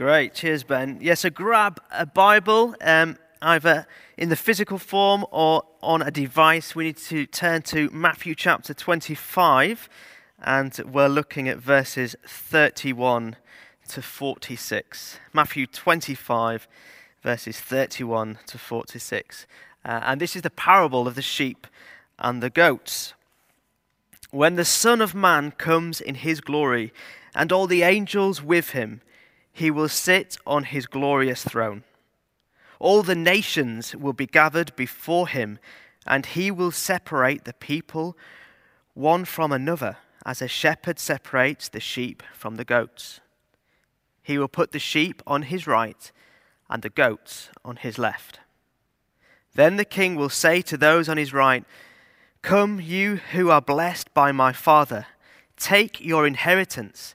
Great. Cheers, Ben. Yeah, so grab a Bible, um, either in the physical form or on a device. We need to turn to Matthew chapter 25, and we're looking at verses 31 to 46. Matthew 25, verses 31 to 46. Uh, and this is the parable of the sheep and the goats. When the Son of Man comes in his glory, and all the angels with him, he will sit on his glorious throne. All the nations will be gathered before him, and he will separate the people one from another, as a shepherd separates the sheep from the goats. He will put the sheep on his right and the goats on his left. Then the king will say to those on his right, Come, you who are blessed by my Father, take your inheritance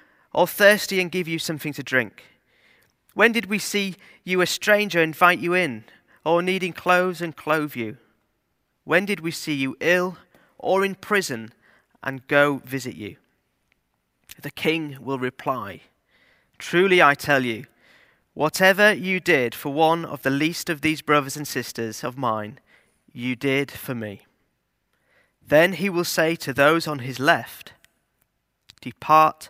Or thirsty and give you something to drink? When did we see you a stranger invite you in, or needing clothes and clothe you? When did we see you ill or in prison and go visit you? The king will reply, Truly I tell you, whatever you did for one of the least of these brothers and sisters of mine, you did for me. Then he will say to those on his left, Depart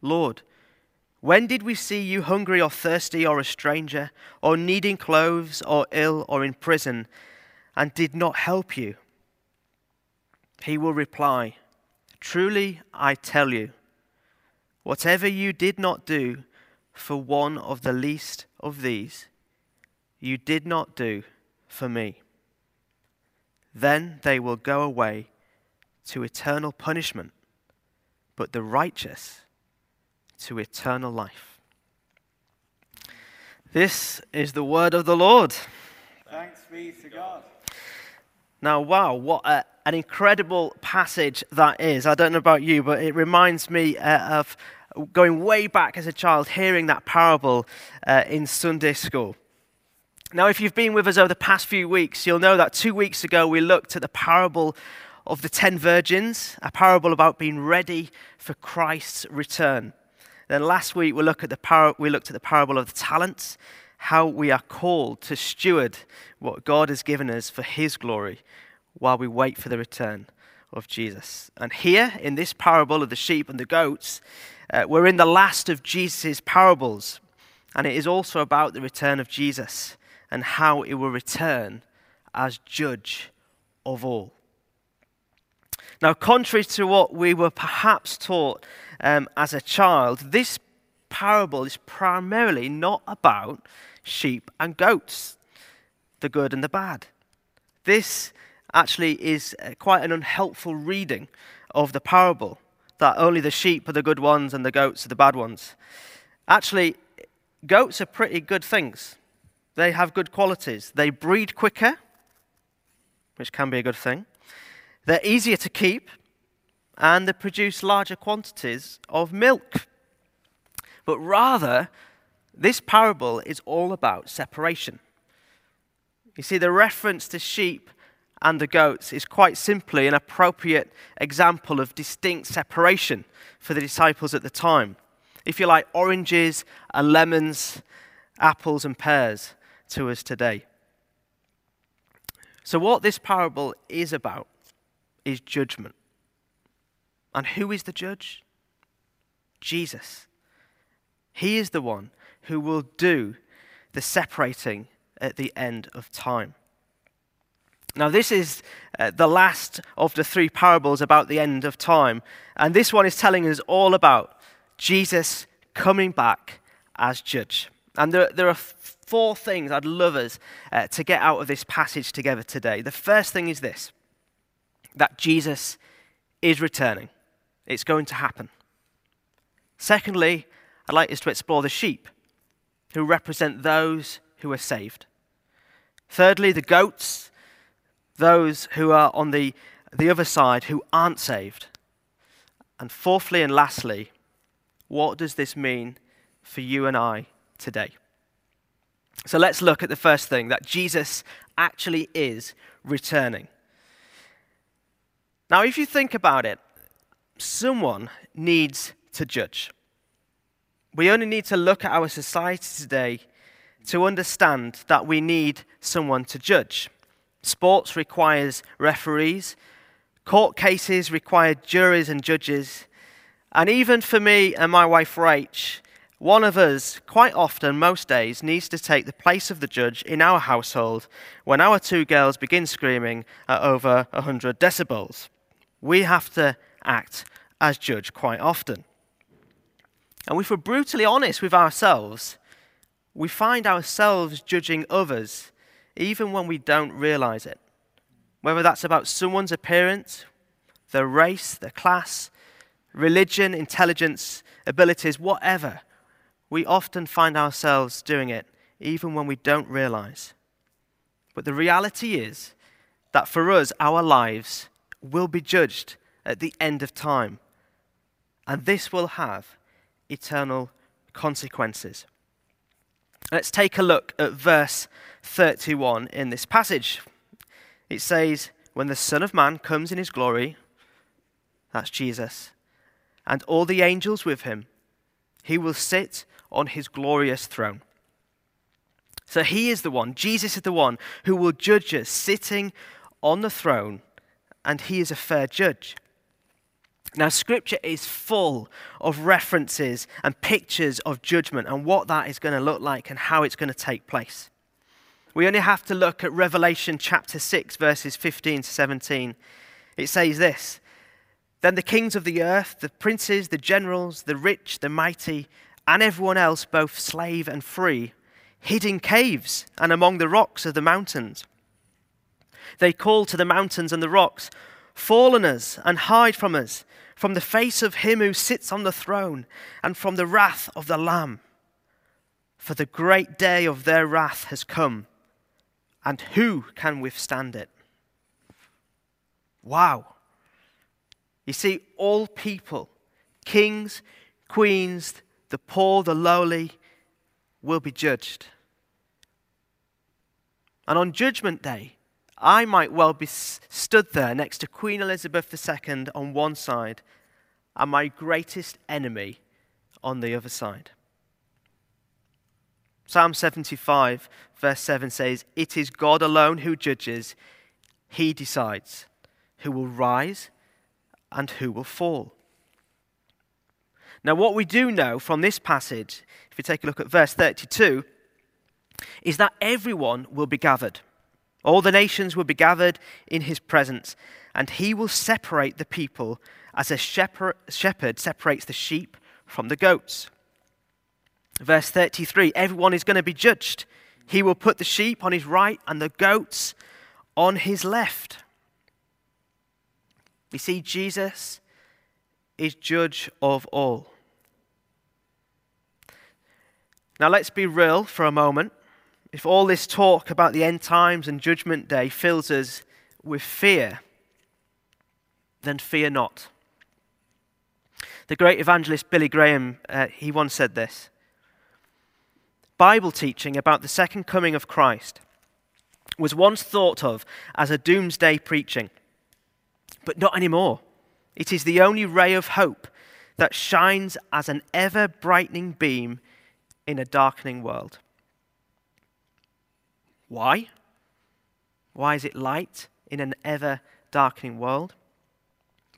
Lord, when did we see you hungry or thirsty or a stranger, or needing clothes, or ill, or in prison, and did not help you? He will reply, Truly I tell you, whatever you did not do for one of the least of these, you did not do for me. Then they will go away to eternal punishment, but the righteous to eternal life. This is the word of the Lord. Thanks be to God. Now, wow, what a, an incredible passage that is. I don't know about you, but it reminds me uh, of going way back as a child, hearing that parable uh, in Sunday school. Now, if you've been with us over the past few weeks, you'll know that two weeks ago we looked at the parable of the ten virgins, a parable about being ready for Christ's return. Then last week we, look at the par- we looked at the parable of the talents, how we are called to steward what God has given us for His glory while we wait for the return of Jesus. And here in this parable of the sheep and the goats, uh, we're in the last of Jesus' parables. And it is also about the return of Jesus and how it will return as judge of all. Now, contrary to what we were perhaps taught um, as a child, this parable is primarily not about sheep and goats, the good and the bad. This actually is uh, quite an unhelpful reading of the parable that only the sheep are the good ones and the goats are the bad ones. Actually, goats are pretty good things. They have good qualities. They breed quicker, which can be a good thing. They're easier to keep, and they produce larger quantities of milk. But rather, this parable is all about separation. You see, the reference to sheep and the goats is quite simply an appropriate example of distinct separation for the disciples at the time. If you like, oranges and lemons, apples and pears to us today. So, what this parable is about is judgment. And who is the judge? Jesus. He is the one who will do the separating at the end of time. Now, this is uh, the last of the three parables about the end of time. And this one is telling us all about Jesus coming back as judge. And there, there are four things I'd love us uh, to get out of this passage together today. The first thing is this that Jesus is returning, it's going to happen. Secondly, I'd like us to explore the sheep, who represent those who are saved. Thirdly, the goats, those who are on the, the other side who aren't saved. And fourthly and lastly, what does this mean for you and I today? So let's look at the first thing that Jesus actually is returning. Now, if you think about it, someone needs to judge. We only need to look at our society today to understand that we need someone to judge. Sports requires referees, court cases require juries and judges, and even for me and my wife Rach, one of us, quite often, most days, needs to take the place of the judge in our household when our two girls begin screaming at over 100 decibels. We have to act as judge quite often. And if we're brutally honest with ourselves, we find ourselves judging others even when we don't realize it. Whether that's about someone's appearance, their race, their class, religion, intelligence, abilities, whatever, we often find ourselves doing it even when we don't realize. But the reality is that for us, our lives will be judged at the end of time. And this will have eternal consequences. Let's take a look at verse 31 in this passage. It says, When the Son of Man comes in his glory, that's Jesus, and all the angels with him, he will sit on his glorious throne. So he is the one, Jesus is the one who will judge us sitting on the throne, and he is a fair judge. Now, scripture is full of references and pictures of judgment and what that is going to look like and how it's going to take place. We only have to look at Revelation chapter 6, verses 15 to 17. It says this Then the kings of the earth, the princes, the generals, the rich, the mighty, and everyone else, both slave and free, hid in caves and among the rocks of the mountains. They called to the mountains and the rocks, Fall on us and hide from us from the face of him who sits on the throne, and from the wrath of the Lamb. For the great day of their wrath has come, and who can withstand it? Wow. You see, all people, kings, queens, the poor, the lowly, will be judged. And on Judgment Day, I might well be stood there next to Queen Elizabeth II on one side and my greatest enemy on the other side. Psalm 75, verse 7 says, It is God alone who judges, He decides who will rise and who will fall. Now, what we do know from this passage, if you take a look at verse 32, is that everyone will be gathered. All the nations will be gathered in his presence, and he will separate the people as a shepherd, separates the sheep from the goats. Verse 33 everyone is going to be judged. He will put the sheep on his right and the goats on his left. You see, Jesus is judge of all. Now, let's be real for a moment. If all this talk about the end times and judgment day fills us with fear, then fear not. The great evangelist Billy Graham, uh, he once said this Bible teaching about the second coming of Christ was once thought of as a doomsday preaching, but not anymore. It is the only ray of hope that shines as an ever brightening beam in a darkening world. Why? Why is it light in an ever darkening world?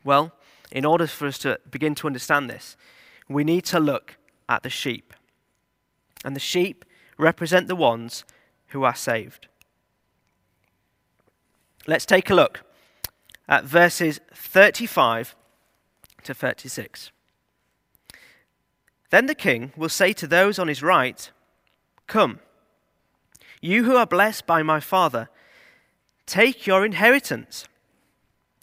Well, in order for us to begin to understand this, we need to look at the sheep. And the sheep represent the ones who are saved. Let's take a look at verses 35 to 36. Then the king will say to those on his right, Come, you who are blessed by my Father, take your inheritance.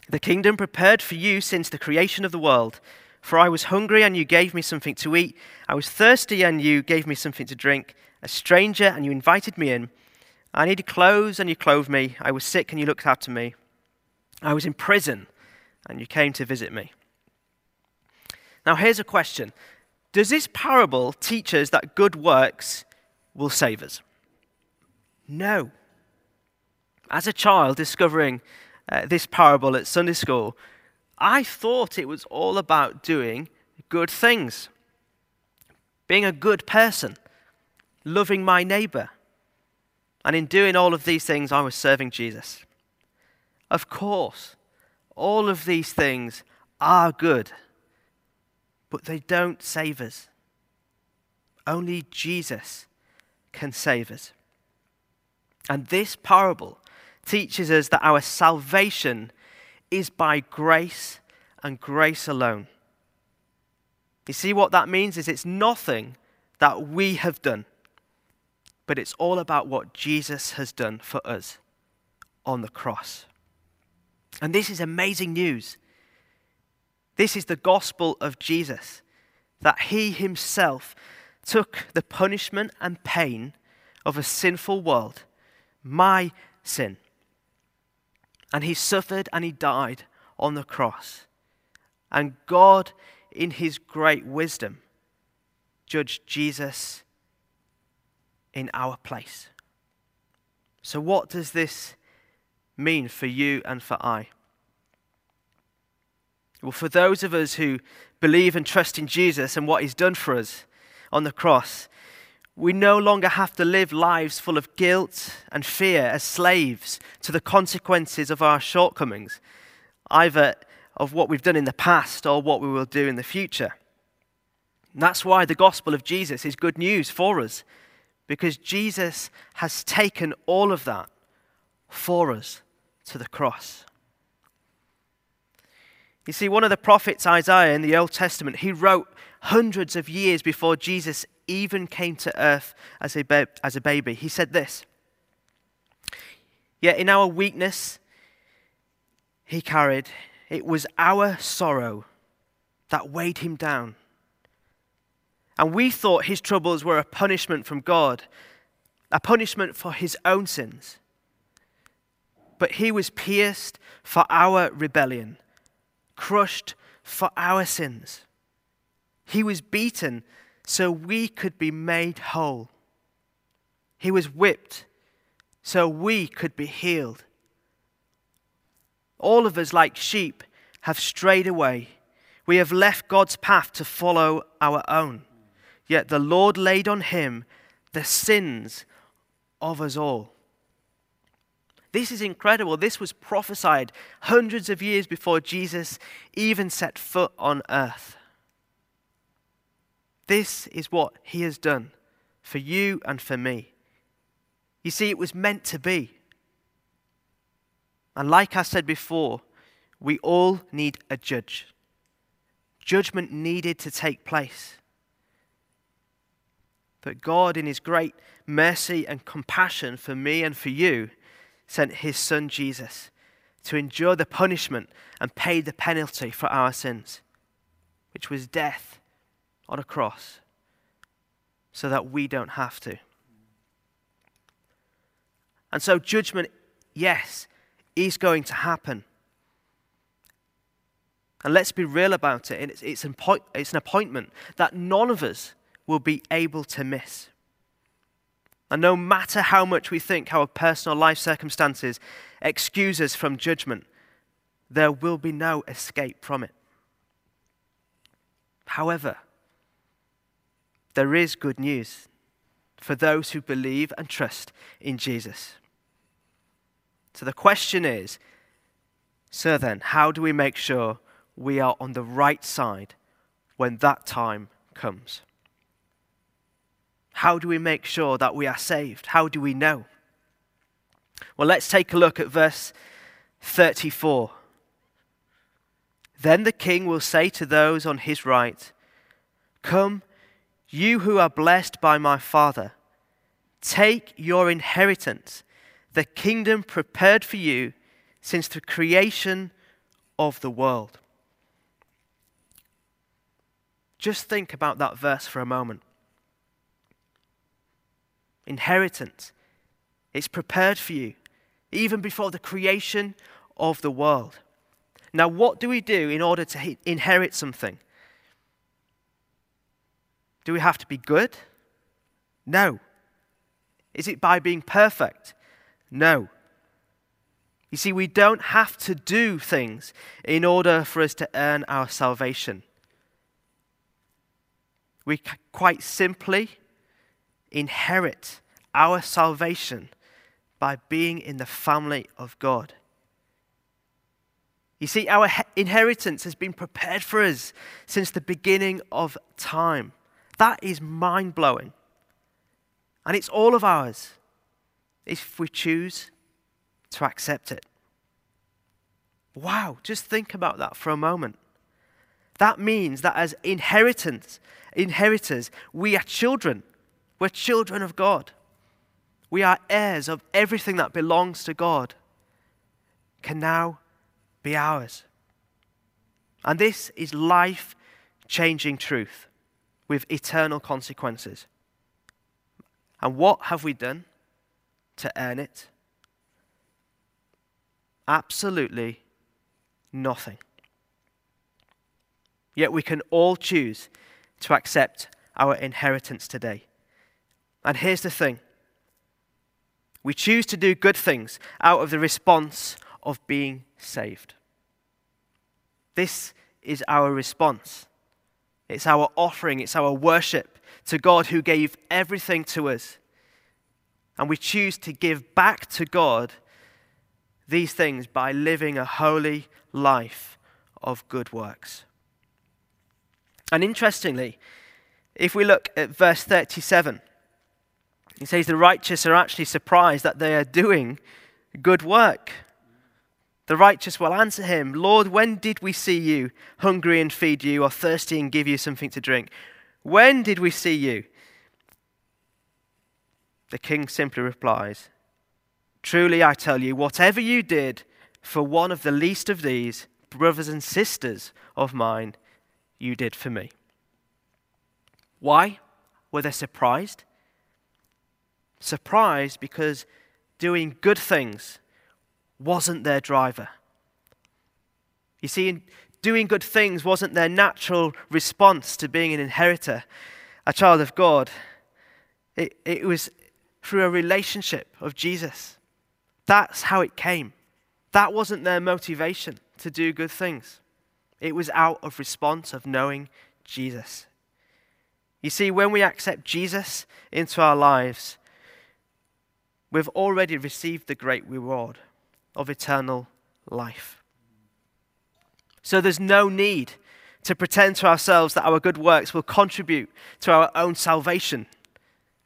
The kingdom prepared for you since the creation of the world. For I was hungry, and you gave me something to eat. I was thirsty, and you gave me something to drink. A stranger, and you invited me in. I needed clothes, and you clothed me. I was sick, and you looked after me. I was in prison, and you came to visit me. Now, here's a question Does this parable teach us that good works will save us? No. As a child discovering uh, this parable at Sunday school, I thought it was all about doing good things, being a good person, loving my neighbor. And in doing all of these things, I was serving Jesus. Of course, all of these things are good, but they don't save us. Only Jesus can save us. And this parable teaches us that our salvation is by grace and grace alone. You see, what that means is it's nothing that we have done, but it's all about what Jesus has done for us on the cross. And this is amazing news. This is the gospel of Jesus that he himself took the punishment and pain of a sinful world, my sin. And he suffered and he died on the cross. And God, in his great wisdom, judged Jesus in our place. So, what does this mean for you and for I? Well, for those of us who believe and trust in Jesus and what he's done for us on the cross, we no longer have to live lives full of guilt and fear as slaves to the consequences of our shortcomings, either of what we've done in the past or what we will do in the future. And that's why the gospel of Jesus is good news for us, because Jesus has taken all of that for us to the cross. You see, one of the prophets, Isaiah, in the Old Testament, he wrote hundreds of years before Jesus even came to earth as a, ba- as a baby. He said this Yet in our weakness, he carried, it was our sorrow that weighed him down. And we thought his troubles were a punishment from God, a punishment for his own sins. But he was pierced for our rebellion, crushed for our sins. He was beaten so we could be made whole. He was whipped so we could be healed. All of us, like sheep, have strayed away. We have left God's path to follow our own. Yet the Lord laid on him the sins of us all. This is incredible. This was prophesied hundreds of years before Jesus even set foot on earth. This is what he has done for you and for me. You see, it was meant to be. And like I said before, we all need a judge. Judgment needed to take place. But God, in His great mercy and compassion for me and for you, sent His Son Jesus to endure the punishment and pay the penalty for our sins, which was death on a cross so that we don't have to. And so, judgment, yes, is going to happen. And let's be real about it. It's, it's, an appointment that none of us will be able to miss. And no matter how much we think our personal life circumstances excuse us from judgment, there will be no escape from it. However, there is good news for those who believe and trust in Jesus. So the question is so then, how do we make sure we are on the right side when that time comes? How do we make sure that we are saved? How do we know? Well, let's take a look at verse 34. Then the king will say to those on his right, Come, you who are blessed by my Father, take your inheritance, the kingdom prepared for you since the creation of the world. Just think about that verse for a moment. Inheritance, it's prepared for you even before the creation of the world. Now, what do we do in order to inherit something? Do we have to be good? No. Is it by being perfect? No. You see, we don't have to do things in order for us to earn our salvation. We quite simply inherit our salvation by being in the family of God. You see, our inheritance has been prepared for us since the beginning of time. That is mind blowing. And it's all of ours if we choose to accept it. Wow, just think about that for a moment. That means that as inheritance, inheritors, we are children. We're children of God. We are heirs of everything that belongs to God. Can now be ours. And this is life changing truth with eternal consequences. And what have we done to earn it? Absolutely nothing. Yet we can all choose to accept our inheritance today. And here's the thing we choose to do good things out of the response of being saved. This is our response. It's our offering, it's our worship to God who gave everything to us. And we choose to give back to God these things by living a holy life of good works. And interestingly, if we look at verse 37, he says the righteous are actually surprised that they are doing good work. The righteous will answer him, Lord, when did we see you hungry and feed you, or thirsty and give you something to drink? When did we see you? The king simply replies, Truly I tell you, whatever you did for one of the least of these, brothers and sisters of mine, you did for me. Why were they surprised? Surprised because doing good things wasn't their driver. You see, doing good things wasn't their natural response to being an inheritor, a child of God. It, it was through a relationship of Jesus. That's how it came. That wasn't their motivation to do good things. It was out of response of knowing Jesus. You see, when we accept Jesus into our lives, we've already received the great reward of eternal life. So there's no need to pretend to ourselves that our good works will contribute to our own salvation,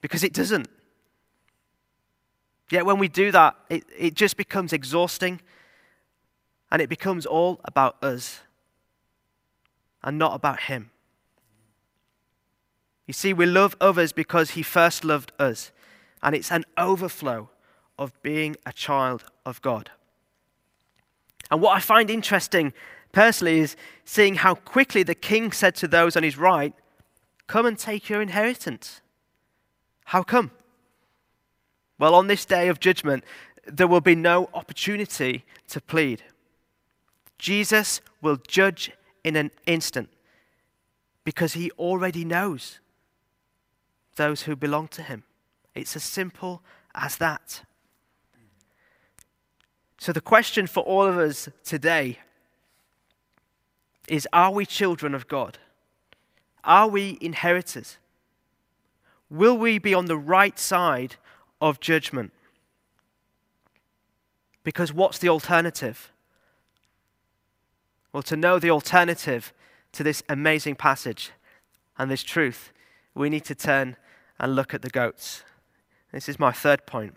because it doesn't. Yet when we do that, it, it just becomes exhausting and it becomes all about us and not about Him. You see, we love others because He first loved us, and it's an overflow of being a child of God. And what I find interesting personally is seeing how quickly the king said to those on his right, Come and take your inheritance. How come? Well, on this day of judgment, there will be no opportunity to plead. Jesus will judge in an instant because he already knows those who belong to him. It's as simple as that. So, the question for all of us today is Are we children of God? Are we inheritors? Will we be on the right side of judgment? Because what's the alternative? Well, to know the alternative to this amazing passage and this truth, we need to turn and look at the goats. This is my third point.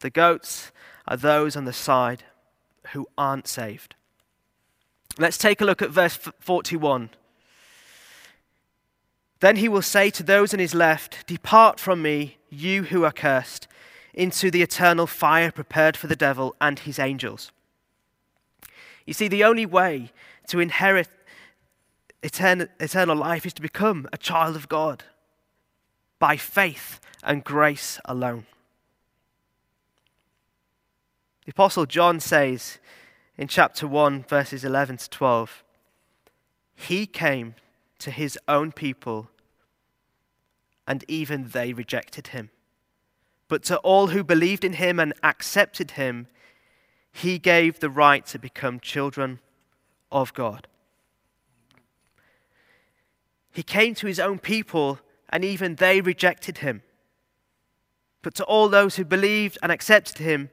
The goats are those on the side who aren't saved. Let's take a look at verse 41. Then he will say to those on his left, Depart from me, you who are cursed, into the eternal fire prepared for the devil and his angels. You see, the only way to inherit eternal, eternal life is to become a child of God by faith and grace alone. The Apostle John says in chapter 1, verses 11 to 12, He came to his own people, and even they rejected him. But to all who believed in him and accepted him, he gave the right to become children of God. He came to his own people, and even they rejected him. But to all those who believed and accepted him,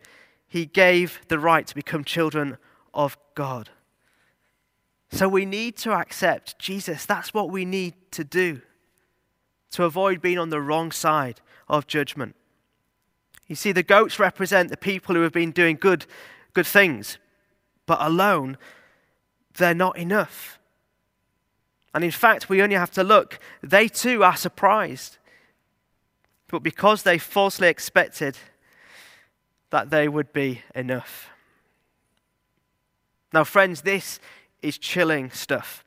he gave the right to become children of God. So we need to accept Jesus. That's what we need to do to avoid being on the wrong side of judgment. You see, the goats represent the people who have been doing good, good things, but alone, they're not enough. And in fact, we only have to look. They too are surprised. But because they falsely expected that they would be enough. Now, friends, this is chilling stuff.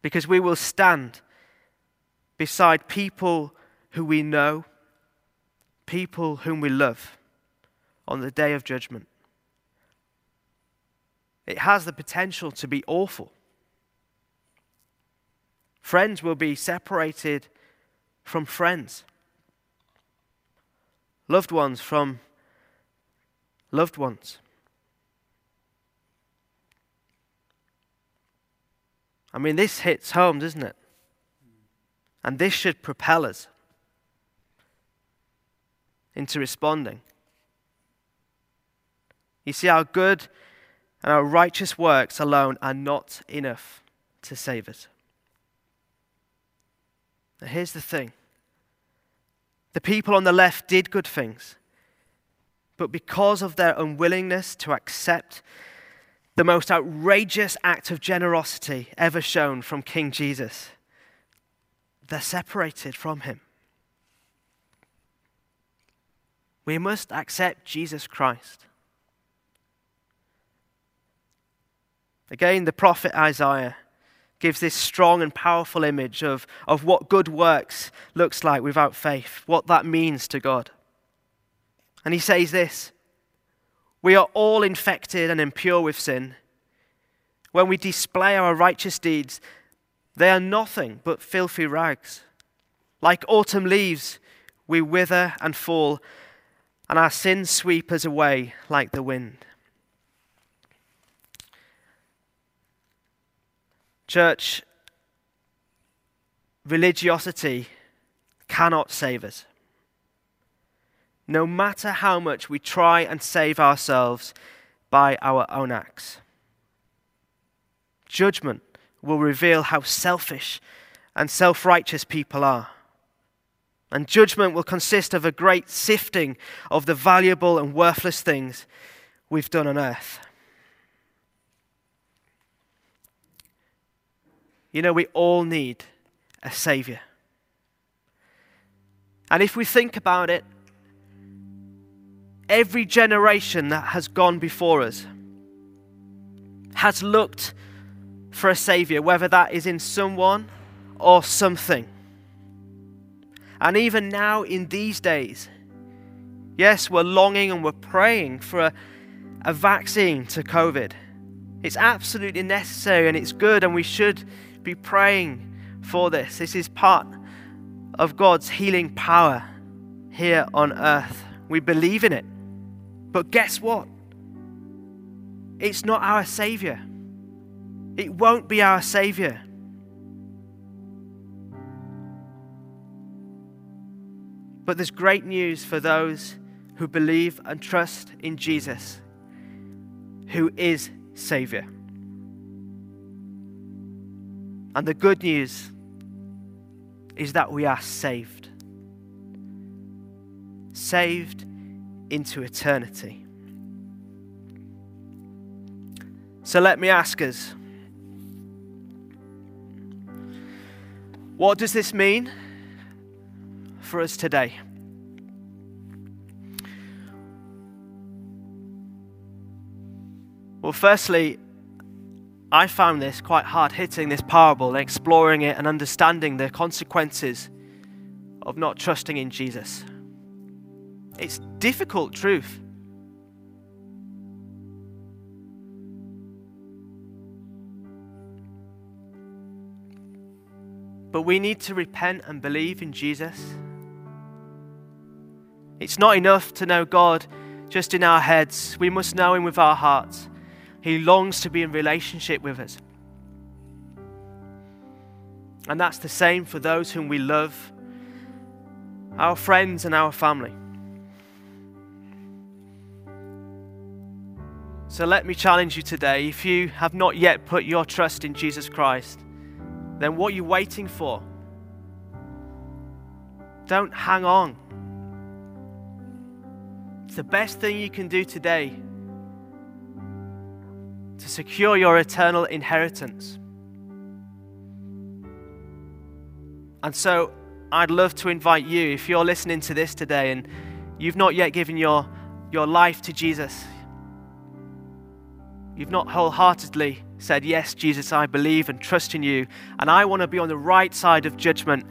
Because we will stand beside people who we know, people whom we love, on the day of judgment. It has the potential to be awful. Friends will be separated from friends, loved ones from loved ones. I mean, this hits home, doesn't it? And this should propel us into responding. You see, our good and our righteous works alone are not enough to save us. Now, here's the thing the people on the left did good things, but because of their unwillingness to accept the most outrageous act of generosity ever shown from King Jesus. They're separated from him. We must accept Jesus Christ. Again, the prophet Isaiah gives this strong and powerful image of, of what good works looks like without faith, what that means to God. And he says this we are all infected and impure with sin. When we display our righteous deeds, they are nothing but filthy rags. Like autumn leaves, we wither and fall, and our sins sweep us away like the wind. Church, religiosity cannot save us no matter how much we try and save ourselves by our own acts. Judgment will reveal how selfish and self righteous people are. And judgment will consist of a great sifting of the valuable and worthless things we've done on earth. You know, we all need a Savior. And if we think about it, every generation that has gone before us has looked for a Savior, whether that is in someone or something. And even now, in these days, yes, we're longing and we're praying for a, a vaccine to COVID. It's absolutely necessary and it's good, and we should be praying for this. This is part of God's healing power here on earth. We believe in it. But guess what? It's not our Savior. It won't be our Savior. But there's great news for those who believe and trust in Jesus, who is Savior. And the good news is that we are saved. Saved into eternity. So let me ask us what does this mean for us today? Well, firstly, I found this quite hard hitting, this parable, exploring it and understanding the consequences of not trusting in Jesus. It's difficult truth. But we need to repent and believe in Jesus. It's not enough to know God just in our heads, we must know Him with our hearts. He longs to be in relationship with us. And that's the same for those whom we love, our friends and our family. So let me challenge you today if you have not yet put your trust in Jesus Christ, then what are you waiting for? Don't hang on. It's the best thing you can do today to secure your eternal inheritance. And so I'd love to invite you, if you're listening to this today and you've not yet given your, your life to Jesus, you've not wholeheartedly said, Yes, Jesus, I believe and trust in you, and I want to be on the right side of judgment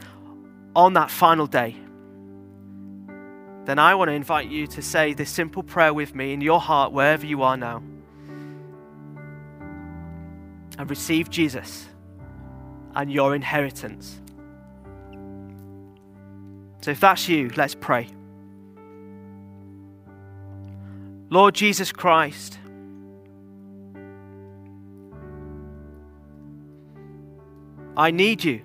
on that final day, then I want to invite you to say this simple prayer with me in your heart, wherever you are now and receive Jesus and your inheritance. So, if that's you, let's pray. Lord Jesus Christ, I need you.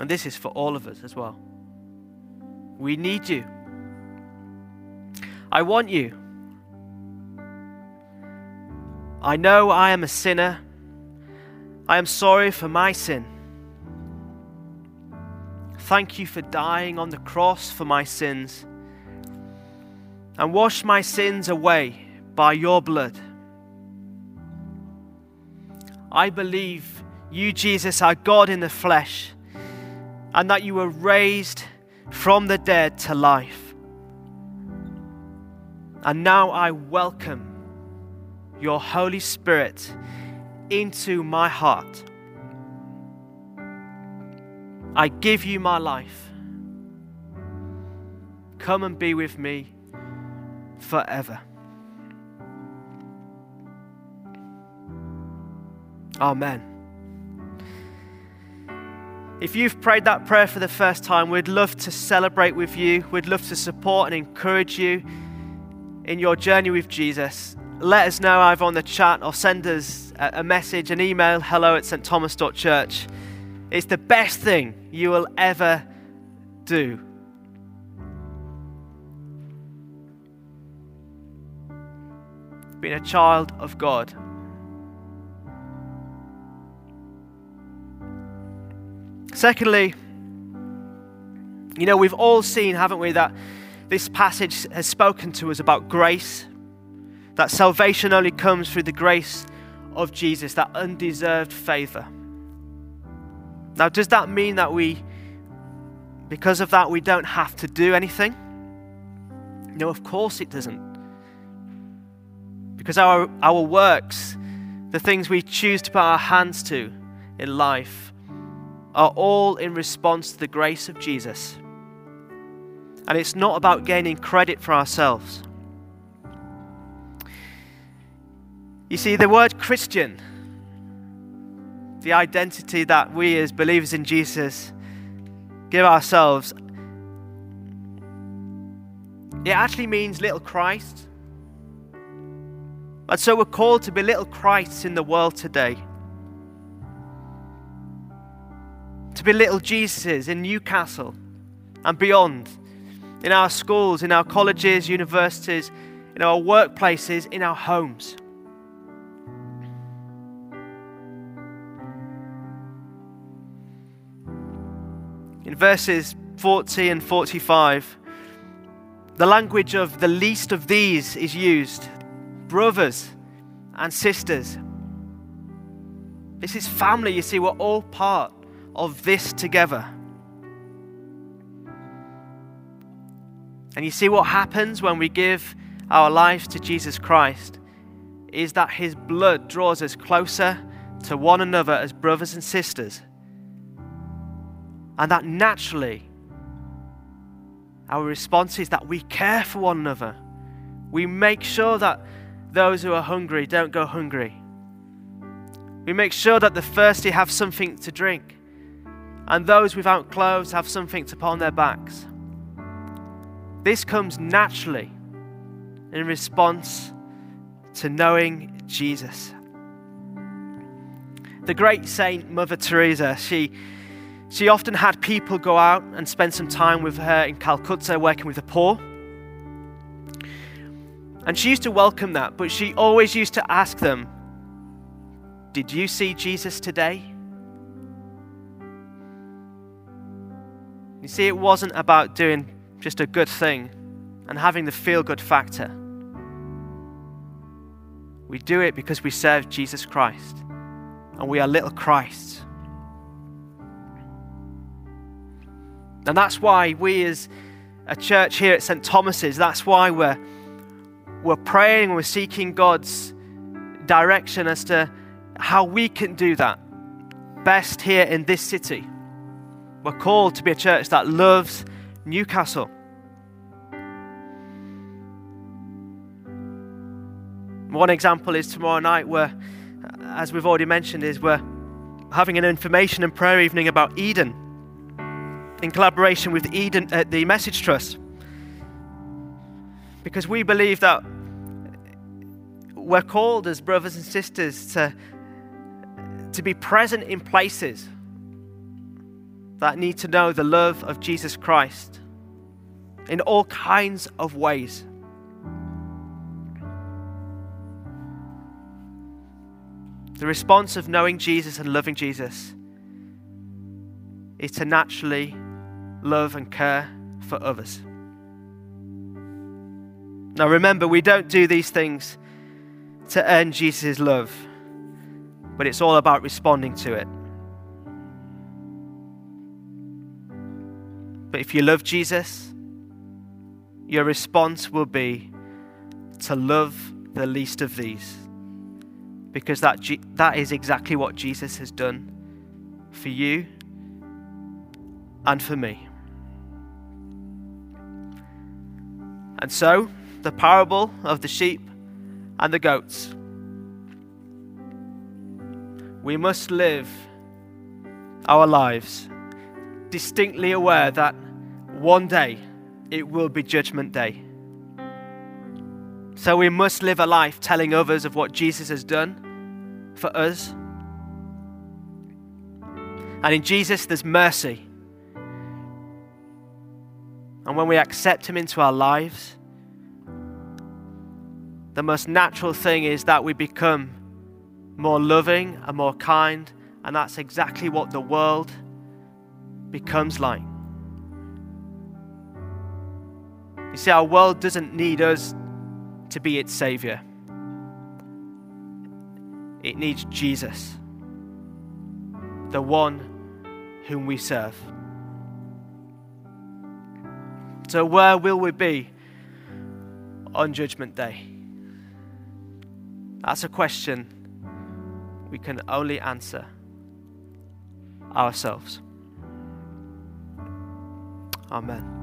And this is for all of us as well. We need you. I want you. I know I am a sinner. I am sorry for my sin. Thank you for dying on the cross for my sins and wash my sins away by your blood. I believe you, Jesus, are God in the flesh and that you were raised from the dead to life. And now I welcome your Holy Spirit into my heart. I give you my life. Come and be with me forever. Amen. If you've prayed that prayer for the first time, we'd love to celebrate with you. We'd love to support and encourage you in your journey with Jesus, let us know either on the chat or send us a, message, an email, hello at stthomas.church. It's the best thing you will ever do. Being a child of God. Secondly, you know, we've all seen, haven't we, that this passage has spoken to us about grace, that salvation only comes through the grace of Jesus, that undeserved favor. Now, does that mean that we, because of that, we don't have to do anything? No, of course it doesn't. Because our, our works, the things we choose to put our hands to in life, are all in response to the grace of Jesus. And it's not about gaining credit for ourselves. You see, the word Christian, the identity that we as believers in Jesus give ourselves, it actually means little Christ. And so we're called to be little Christs in the world today. To be little Jesuses in Newcastle and beyond in our schools, in our colleges, universities, in our workplaces, in our homes. In verses 40 and 45, the language of the least of these is used brothers and sisters. This is family, you see, we're all part of this together. And you see what happens when we give our life to Jesus Christ is that his blood draws us closer to one another as brothers and sisters. And that naturally, our response is that we care for one another. We make sure that those who are hungry don't go hungry. We make sure that the thirsty have something to drink, and those without clothes have something to put on their backs. This comes naturally in response to knowing Jesus. The great saint Mother Teresa, she, she often had people go out and spend some time with her in Calcutta working with the poor. And she used to welcome that, but she always used to ask them, Did you see Jesus today? You see, it wasn't about doing just a good thing and having the feel good factor. We do it because we serve Jesus Christ and we are little Christs. And that's why we, as a church here at St. Thomas's, that's why we're, we're praying, we're seeking God's direction as to how we can do that best here in this city. We're called to be a church that loves Newcastle. One example is tomorrow night, where, as we've already mentioned, is we're having an information and prayer evening about Eden in collaboration with Eden, uh, the Message Trust. Because we believe that we're called as brothers and sisters to, to be present in places that need to know the love of Jesus Christ in all kinds of ways. The response of knowing Jesus and loving Jesus is to naturally love and care for others. Now remember, we don't do these things to earn Jesus' love, but it's all about responding to it. But if you love Jesus, your response will be to love the least of these because that, that is exactly what Jesus has done for you and for me. And so, the parable of the sheep and the goats. We must live our lives distinctly aware that one day it will be Judgment Day. So we must live a life telling others of what Jesus has done for us. And in Jesus, there's mercy. And when we accept Him into our lives, the most natural thing is that we become more loving and more kind. And that's exactly what the world becomes like. You see, our world doesn't need us to be its Savior. It needs Jesus, the one whom we serve. So, where will we be on Judgment Day? That's a question we can only answer ourselves. Amen.